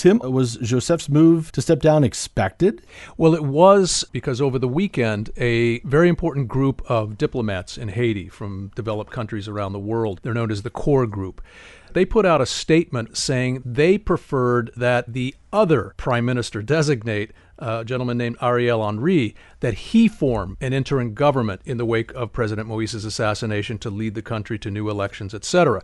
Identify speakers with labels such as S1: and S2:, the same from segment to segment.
S1: Tim, was Joseph's move to step down expected?
S2: Well, it was because over the weekend, a very important group of diplomats in Haiti from developed countries around the world, they're known as the Core Group, they put out a statement saying they preferred that the other prime minister designate, a gentleman named Ariel Henry, that he form an interim government in the wake of President Moise's assassination to lead the country to new elections, etc.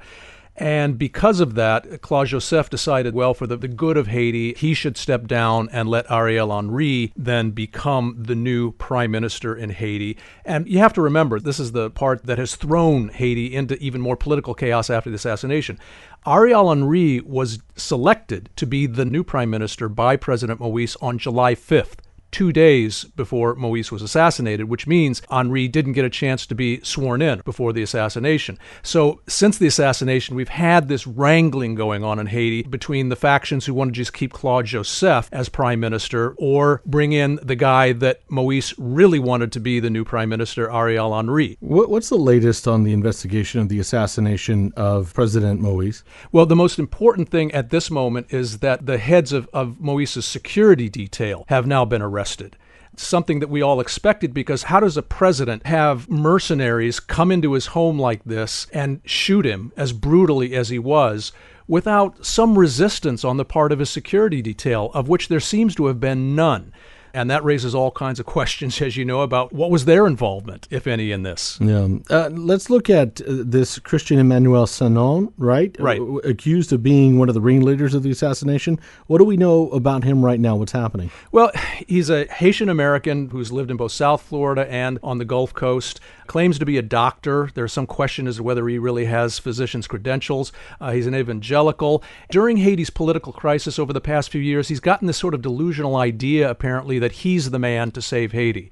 S2: And because of that, Claude Joseph decided, well, for the, the good of Haiti, he should step down and let Ariel Henry then become the new prime minister in Haiti. And you have to remember, this is the part that has thrown Haiti into even more political chaos after the assassination. Ariel Henry was selected to be the new prime minister by President Moise on July 5th two days before Moise was assassinated, which means Henry didn't get a chance to be sworn in before the assassination. So, since the assassination, we've had this wrangling going on in Haiti between the factions who want to just keep Claude Joseph as prime minister or bring in the guy that Moise really wanted to be the new prime minister, Ariel Henry.
S1: What's the latest on the investigation of the assassination of President Moise?
S2: Well, the most important thing at this moment is that the heads of, of Moise's security detail have now been arrested arrested. Something that we all expected because how does a president have mercenaries come into his home like this and shoot him as brutally as he was without some resistance on the part of his security detail, of which there seems to have been none? And that raises all kinds of questions, as you know, about what was their involvement, if any, in this.
S1: Yeah. Uh, let's look at uh, this Christian Emmanuel Sanon, right?
S2: Right.
S1: Uh, accused of being one of the ringleaders of the assassination. What do we know about him right now? What's happening?
S2: Well, he's a Haitian American who's lived in both South Florida and on the Gulf Coast. Claims to be a doctor. There's some question as to whether he really has physician's credentials. Uh, he's an evangelical. During Haiti's political crisis over the past few years, he's gotten this sort of delusional idea, apparently, that that he's the man to save Haiti.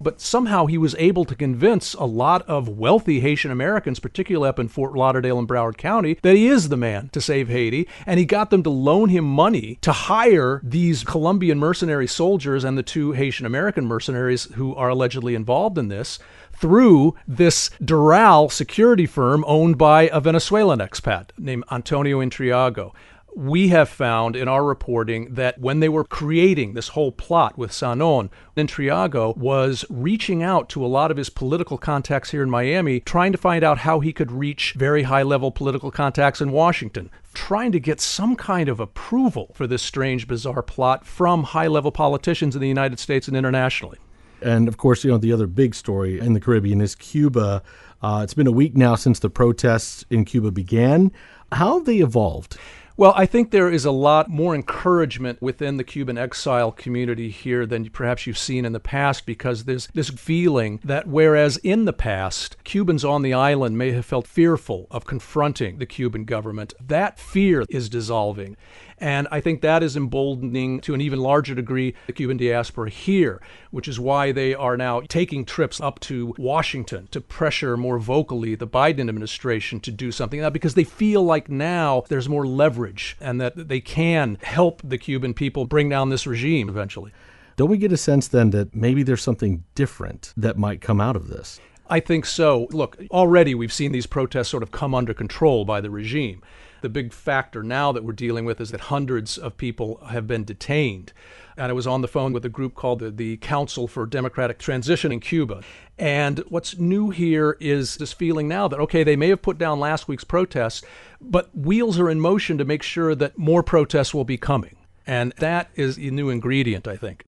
S2: But somehow he was able to convince a lot of wealthy Haitian Americans, particularly up in Fort Lauderdale and Broward County, that he is the man to save Haiti. And he got them to loan him money to hire these Colombian mercenary soldiers and the two Haitian American mercenaries who are allegedly involved in this through this Doral security firm owned by a Venezuelan expat named Antonio Intriago we have found in our reporting that when they were creating this whole plot with Sanon, Intriago was reaching out to a lot of his political contacts here in Miami, trying to find out how he could reach very high level political contacts in Washington, trying to get some kind of approval for this strange, bizarre plot from high level politicians in the United States and internationally.
S1: And of course, you know, the other big story in the Caribbean is Cuba. Uh, it's been a week now since the protests in Cuba began. How have they evolved?
S2: Well, I think there is a lot more encouragement within the Cuban exile community here than perhaps you've seen in the past because there's this feeling that whereas in the past, Cubans on the island may have felt fearful of confronting the Cuban government, that fear is dissolving. And I think that is emboldening to an even larger degree the Cuban diaspora here, which is why they are now taking trips up to Washington to pressure more vocally the Biden administration to do something now because they feel like now there's more leverage and that they can help the Cuban people bring down this regime eventually.
S1: Don't we get a sense then that maybe there's something different that might come out of this?
S2: I think so. Look, already we've seen these protests sort of come under control by the regime. The big factor now that we're dealing with is that hundreds of people have been detained. And I was on the phone with a group called the, the Council for Democratic Transition in Cuba. And what's new here is this feeling now that, okay, they may have put down last week's protests, but wheels are in motion to make sure that more protests will be coming. And that is a new ingredient, I think.